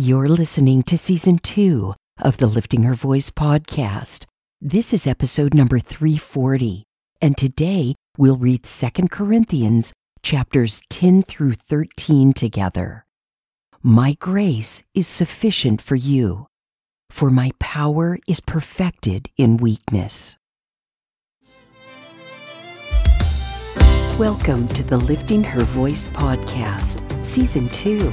You're listening to season two of the Lifting Her Voice podcast. This is episode number 340, and today we'll read 2 Corinthians chapters 10 through 13 together. My grace is sufficient for you, for my power is perfected in weakness. Welcome to the Lifting Her Voice podcast, season two.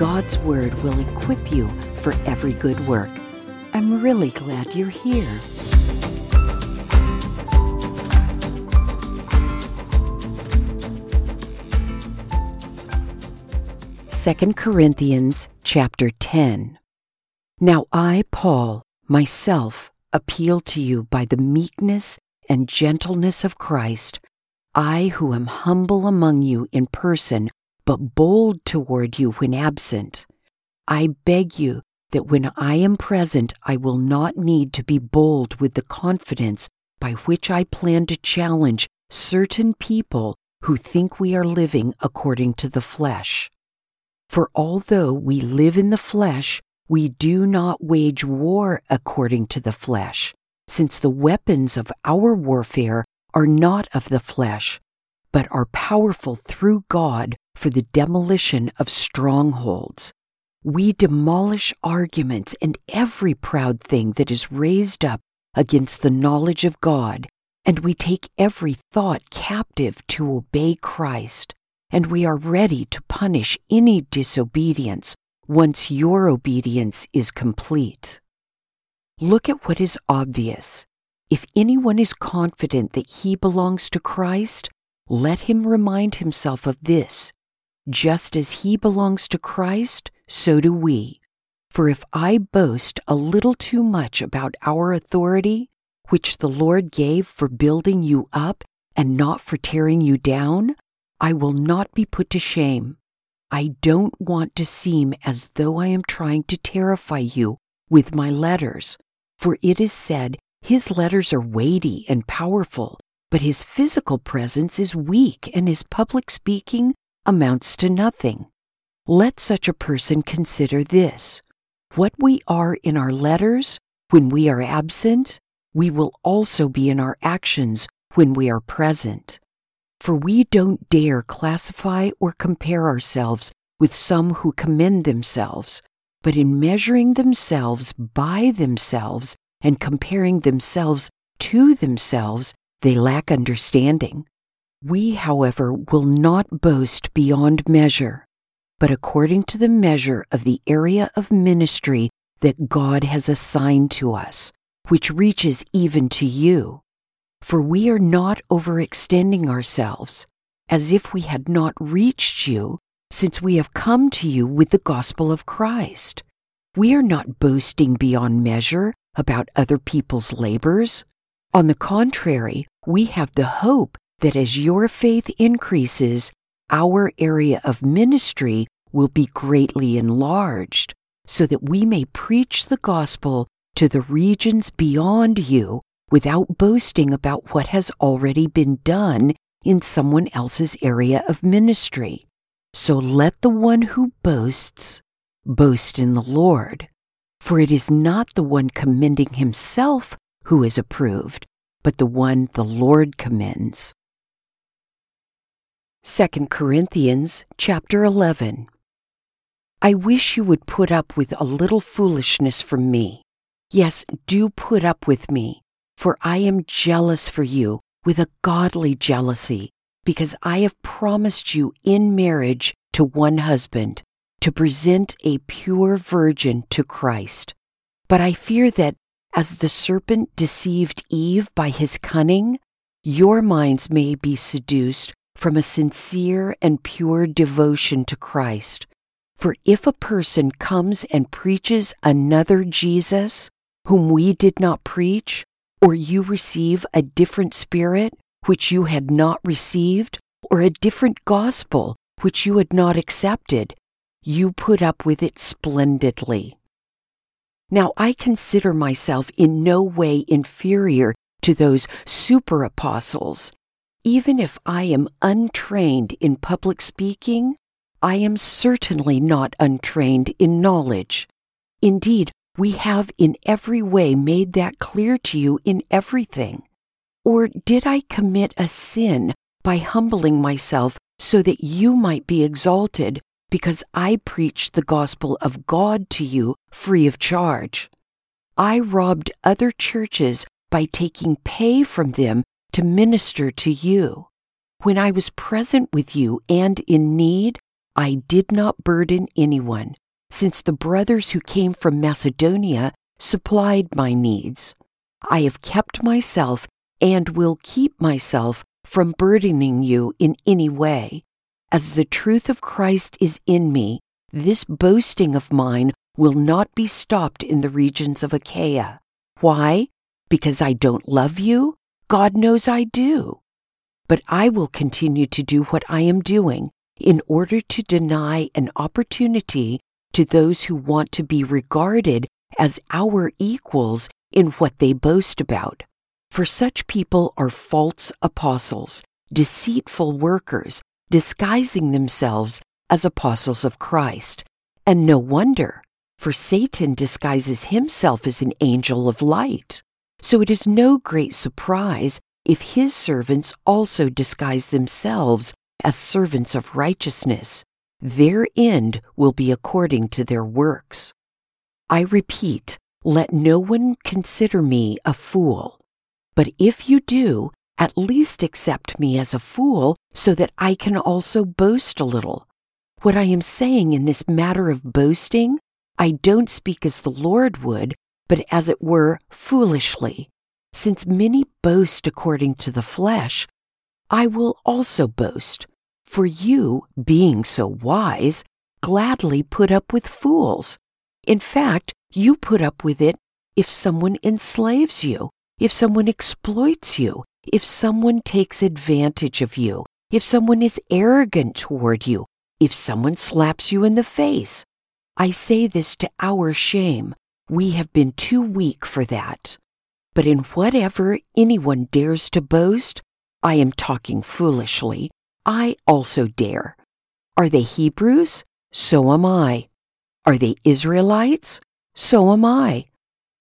God's Word will equip you for every good work. I'm really glad you're here. Second Corinthians chapter 10. Now I, Paul, myself, appeal to you by the meekness and gentleness of Christ, I who am humble among you in person, but bold toward you when absent. I beg you that when I am present, I will not need to be bold with the confidence by which I plan to challenge certain people who think we are living according to the flesh. For although we live in the flesh, we do not wage war according to the flesh, since the weapons of our warfare are not of the flesh, but are powerful through God for the demolition of strongholds. We demolish arguments and every proud thing that is raised up against the knowledge of God, and we take every thought captive to obey Christ, and we are ready to punish any disobedience once your obedience is complete. Look at what is obvious. If anyone is confident that he belongs to Christ, let him remind himself of this. Just as he belongs to Christ, so do we. For if I boast a little too much about our authority, which the Lord gave for building you up and not for tearing you down, I will not be put to shame. I don't want to seem as though I am trying to terrify you with my letters, for it is said his letters are weighty and powerful, but his physical presence is weak and his public speaking amounts to nothing. Let such a person consider this what we are in our letters when we are absent, we will also be in our actions when we are present. For we don't dare classify or compare ourselves with some who commend themselves, but in measuring themselves by themselves and comparing themselves to themselves, they lack understanding. We, however, will not boast beyond measure, but according to the measure of the area of ministry that God has assigned to us, which reaches even to you. For we are not overextending ourselves, as if we had not reached you, since we have come to you with the gospel of Christ. We are not boasting beyond measure about other people's labors. On the contrary, we have the hope that as your faith increases, our area of ministry will be greatly enlarged, so that we may preach the gospel to the regions beyond you without boasting about what has already been done in someone else's area of ministry. So let the one who boasts boast in the Lord. For it is not the one commending himself who is approved, but the one the Lord commends. 2 Corinthians chapter 11 I wish you would put up with a little foolishness from me. Yes, do put up with me, for I am jealous for you with a godly jealousy, because I have promised you in marriage to one husband, to present a pure virgin to Christ. But I fear that, as the serpent deceived Eve by his cunning, your minds may be seduced from a sincere and pure devotion to Christ. For if a person comes and preaches another Jesus, whom we did not preach, or you receive a different spirit, which you had not received, or a different gospel, which you had not accepted, you put up with it splendidly. Now I consider myself in no way inferior to those super apostles. Even if I am untrained in public speaking, I am certainly not untrained in knowledge. Indeed, we have in every way made that clear to you in everything. Or did I commit a sin by humbling myself so that you might be exalted because I preached the gospel of God to you free of charge? I robbed other churches by taking pay from them to minister to you. When I was present with you and in need, I did not burden anyone, since the brothers who came from Macedonia supplied my needs. I have kept myself and will keep myself from burdening you in any way. As the truth of Christ is in me, this boasting of mine will not be stopped in the regions of Achaia. Why? Because I don't love you? God knows I do. But I will continue to do what I am doing in order to deny an opportunity to those who want to be regarded as our equals in what they boast about. For such people are false apostles, deceitful workers, disguising themselves as apostles of Christ. And no wonder, for Satan disguises himself as an angel of light. So it is no great surprise if his servants also disguise themselves as servants of righteousness. Their end will be according to their works. I repeat, let no one consider me a fool. But if you do, at least accept me as a fool so that I can also boast a little. What I am saying in this matter of boasting, I don't speak as the Lord would, but as it were foolishly. Since many boast according to the flesh, I will also boast. For you, being so wise, gladly put up with fools. In fact, you put up with it if someone enslaves you, if someone exploits you, if someone takes advantage of you, if someone is arrogant toward you, if someone slaps you in the face. I say this to our shame. We have been too weak for that. But in whatever anyone dares to boast, I am talking foolishly, I also dare. Are they Hebrews? So am I. Are they Israelites? So am I.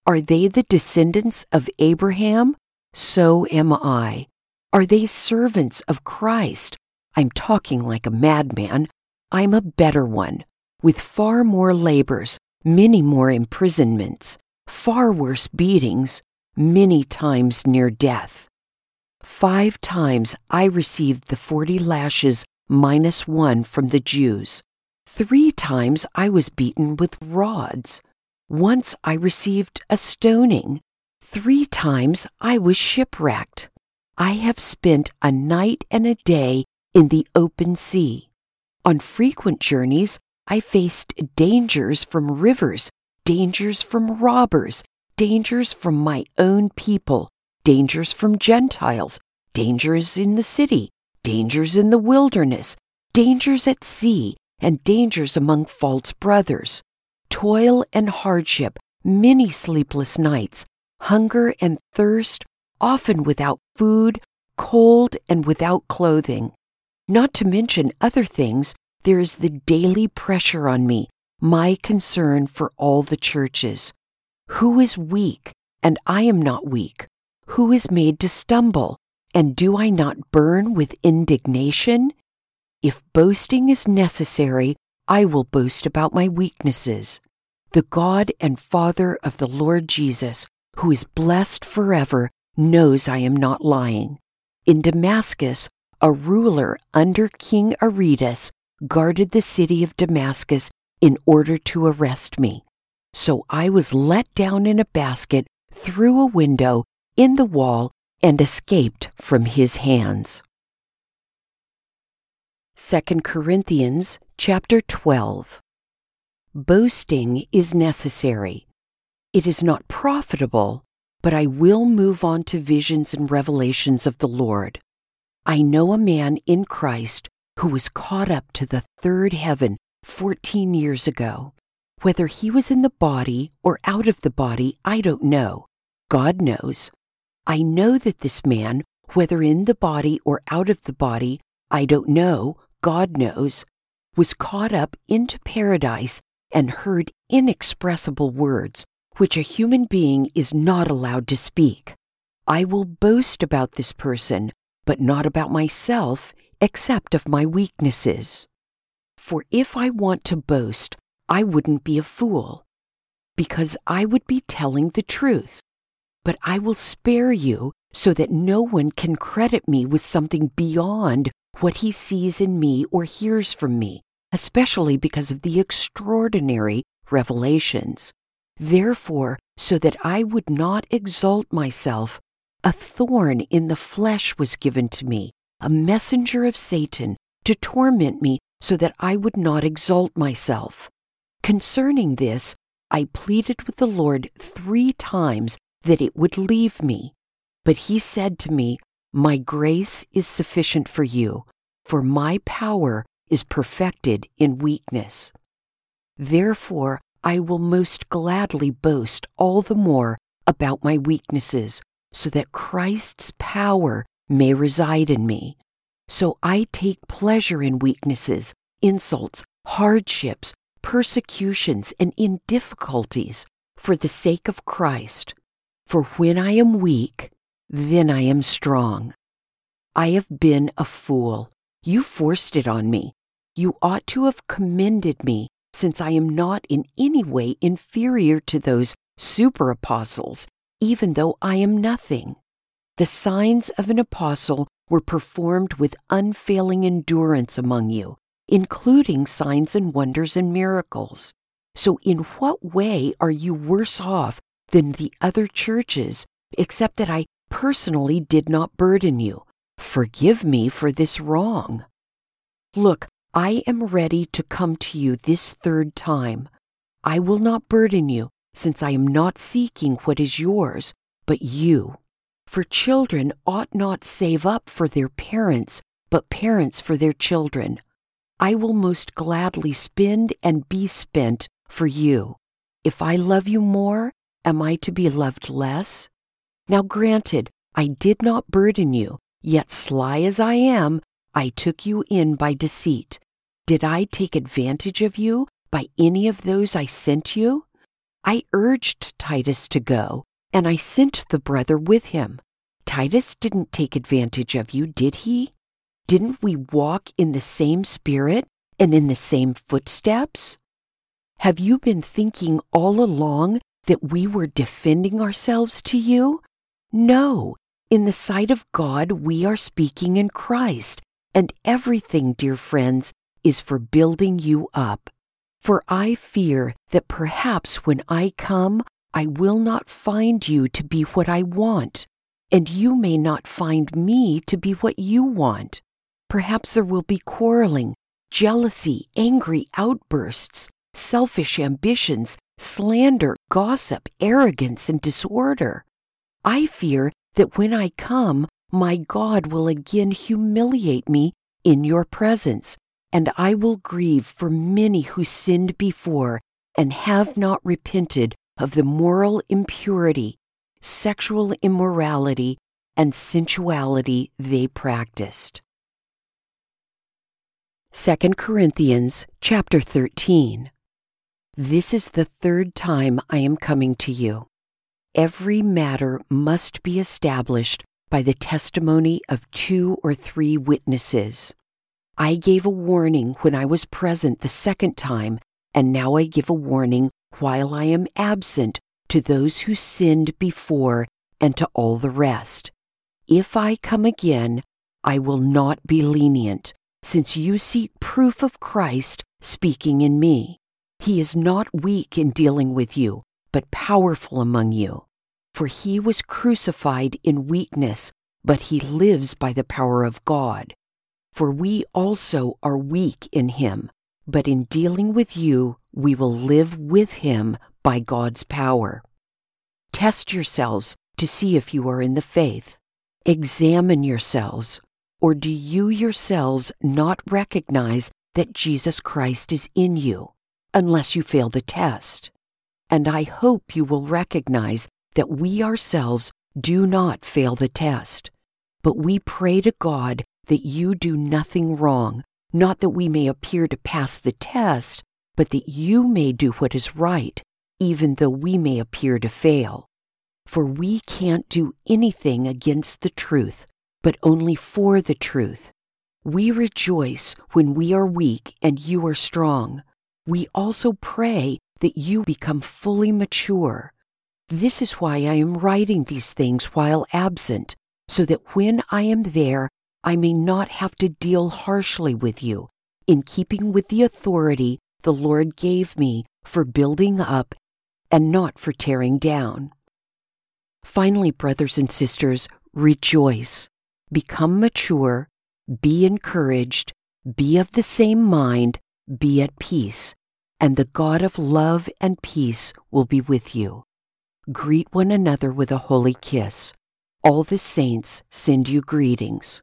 Are they the descendants of Abraham? So am I. Are they servants of Christ? I'm talking like a madman. I'm a better one, with far more labors, many more imprisonments, far worse beatings, many times near death. Five times I received the forty lashes minus one from the Jews. Three times I was beaten with rods. Once I received a stoning. Three times I was shipwrecked. I have spent a night and a day in the open sea. On frequent journeys, I faced dangers from rivers, dangers from robbers, dangers from my own people, dangers from Gentiles, dangers in the city, dangers in the wilderness, dangers at sea, and dangers among false brothers, toil and hardship, many sleepless nights, hunger and thirst, often without food, cold, and without clothing. Not to mention other things, there is the daily pressure on me, my concern for all the churches. Who is weak, and I am not weak? Who is made to stumble? And do I not burn with indignation? If boasting is necessary, I will boast about my weaknesses. The God and Father of the Lord Jesus, who is blessed forever, knows I am not lying. In Damascus, a ruler under King Aretas guarded the city of Damascus in order to arrest me. So I was let down in a basket through a window in the wall and escaped from his hands. 2 Corinthians chapter 12 boasting is necessary. It is not profitable, but I will move on to visions and revelations of the Lord. I know a man in Christ who was caught up to the third heaven 14 years ago. Whether he was in the body or out of the body, I don't know. God knows. I know that this man, whether in the body or out of the body, I don't know, God knows, was caught up into paradise and heard inexpressible words which a human being is not allowed to speak. I will boast about this person, but not about myself, except of my weaknesses. For if I want to boast, I wouldn't be a fool, because I would be telling the truth. But I will spare you so that no one can credit me with something beyond what he sees in me or hears from me, especially because of the extraordinary revelations. Therefore, so that I would not exalt myself, a thorn in the flesh was given to me, a messenger of Satan, to torment me so that I would not exalt myself. Concerning this, I pleaded with the Lord three times that it would leave me. But he said to me, My grace is sufficient for you, for my power is perfected in weakness. Therefore, I will most gladly boast all the more about my weaknesses, so that Christ's power may reside in me. So I take pleasure in weaknesses, insults, hardships, persecutions, and in difficulties for the sake of Christ. For when I am weak, then I am strong. I have been a fool. You forced it on me. You ought to have commended me since I am not in any way inferior to those super apostles, even though I am nothing. The signs of an apostle were performed with unfailing endurance among you, including signs and wonders and miracles. So, in what way are you worse off than the other churches, except that I personally did not burden you? Forgive me for this wrong. Look, I am ready to come to you this third time. I will not burden you, since I am not seeking what is yours, but you. For children ought not save up for their parents, but parents for their children. I will most gladly spend and be spent for you. If I love you more, am I to be loved less? Now, granted, I did not burden you, yet sly as I am, I took you in by deceit. Did I take advantage of you by any of those I sent you? I urged Titus to go, and I sent the brother with him. Titus didn't take advantage of you, did he? Didn't we walk in the same spirit and in the same footsteps? Have you been thinking all along that we were defending ourselves to you? No, in the sight of God, we are speaking in Christ, and everything, dear friends, is for building you up. For I fear that perhaps when I come, I will not find you to be what I want, and you may not find me to be what you want. Perhaps there will be quarreling, jealousy, angry outbursts, selfish ambitions, slander, gossip, arrogance, and disorder. I fear that when I come, my God will again humiliate me in your presence, and I will grieve for many who sinned before and have not repented of the moral impurity, sexual immorality, and sensuality they practiced. 2 Corinthians chapter 13. This is the third time I am coming to you. Every matter must be established by the testimony of two or three witnesses. I gave a warning when I was present the second time, and now I give a warning while I am absent to those who sinned before and to all the rest. If I come again, I will not be lenient, since you seek proof of Christ speaking in me. He is not weak in dealing with you, but powerful among you. For he was crucified in weakness, but he lives by the power of God. For we also are weak in him, but in dealing with you, we will live with him by God's power. Test yourselves to see if you are in the faith. Examine yourselves. Or do you yourselves not recognize that Jesus Christ is in you, unless you fail the test? And I hope you will recognize that we ourselves do not fail the test. But we pray to God that you do nothing wrong, not that we may appear to pass the test, but that you may do what is right, even though we may appear to fail. For we can't do anything against the truth, but only for the truth. We rejoice when we are weak and you are strong. We also pray that you become fully mature. This is why I am writing these things while absent, so that when I am there, I may not have to deal harshly with you, in keeping with the authority the Lord gave me for building up and not for tearing down. Finally, brothers and sisters, rejoice, become mature, be encouraged, be of the same mind, be at peace, and the God of love and peace will be with you. Greet one another with a holy kiss. All the saints send you greetings.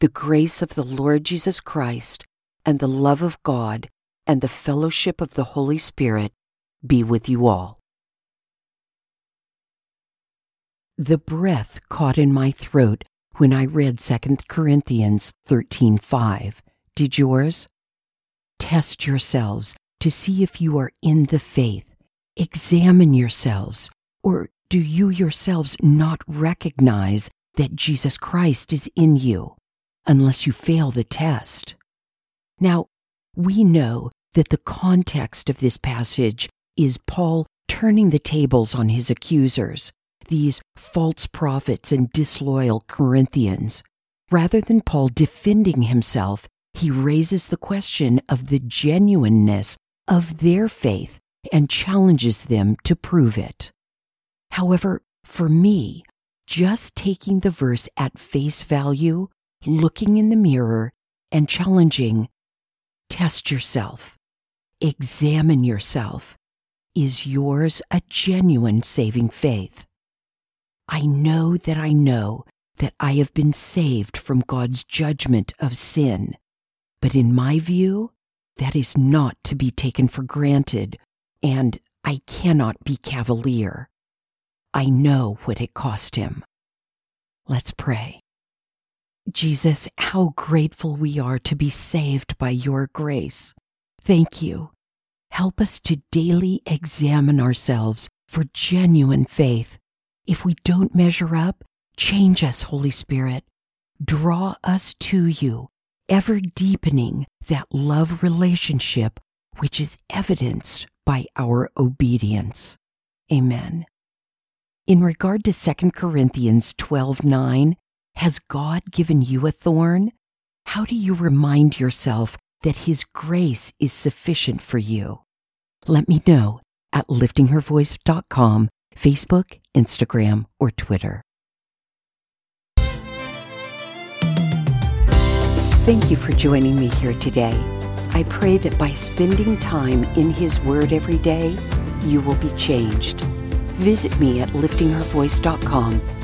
The grace of the Lord Jesus Christ and the love of God and the fellowship of the Holy Spirit be with you all. The breath caught in my throat when I read 2 Corinthians 13:5. Did yours? Test yourselves to see if you are in the faith. Examine yourselves, or do you yourselves not recognize that Jesus Christ is in you, unless you fail the test? Now, we know that the context of this passage is Paul turning the tables on his accusers these false prophets and disloyal Corinthians. Rather than Paul defending himself, he raises the question of the genuineness of their faith and challenges them to prove it. However, for me, just taking the verse at face value, looking in the mirror, and challenging, test yourself, examine yourself, is yours a genuine saving faith? I know that I know that I have been saved from God's judgment of sin. But in my view, that is not to be taken for granted, and I cannot be cavalier. I know what it cost him. Let's pray. Jesus, how grateful we are to be saved by your grace. Thank you. Help us to daily examine ourselves for genuine faith if we don't measure up, change us, Holy Spirit. Draw us to you, ever deepening that love relationship which is evidenced by our obedience. Amen. In regard to 2 Corinthians 12:9, has God given you a thorn? How do you remind yourself that his grace is sufficient for you? Let me know at liftinghervoice.com Facebook, Instagram, or Twitter. Thank you for joining me here today. I pray that by spending time in His Word every day, you will be changed. Visit me at liftinghervoice.com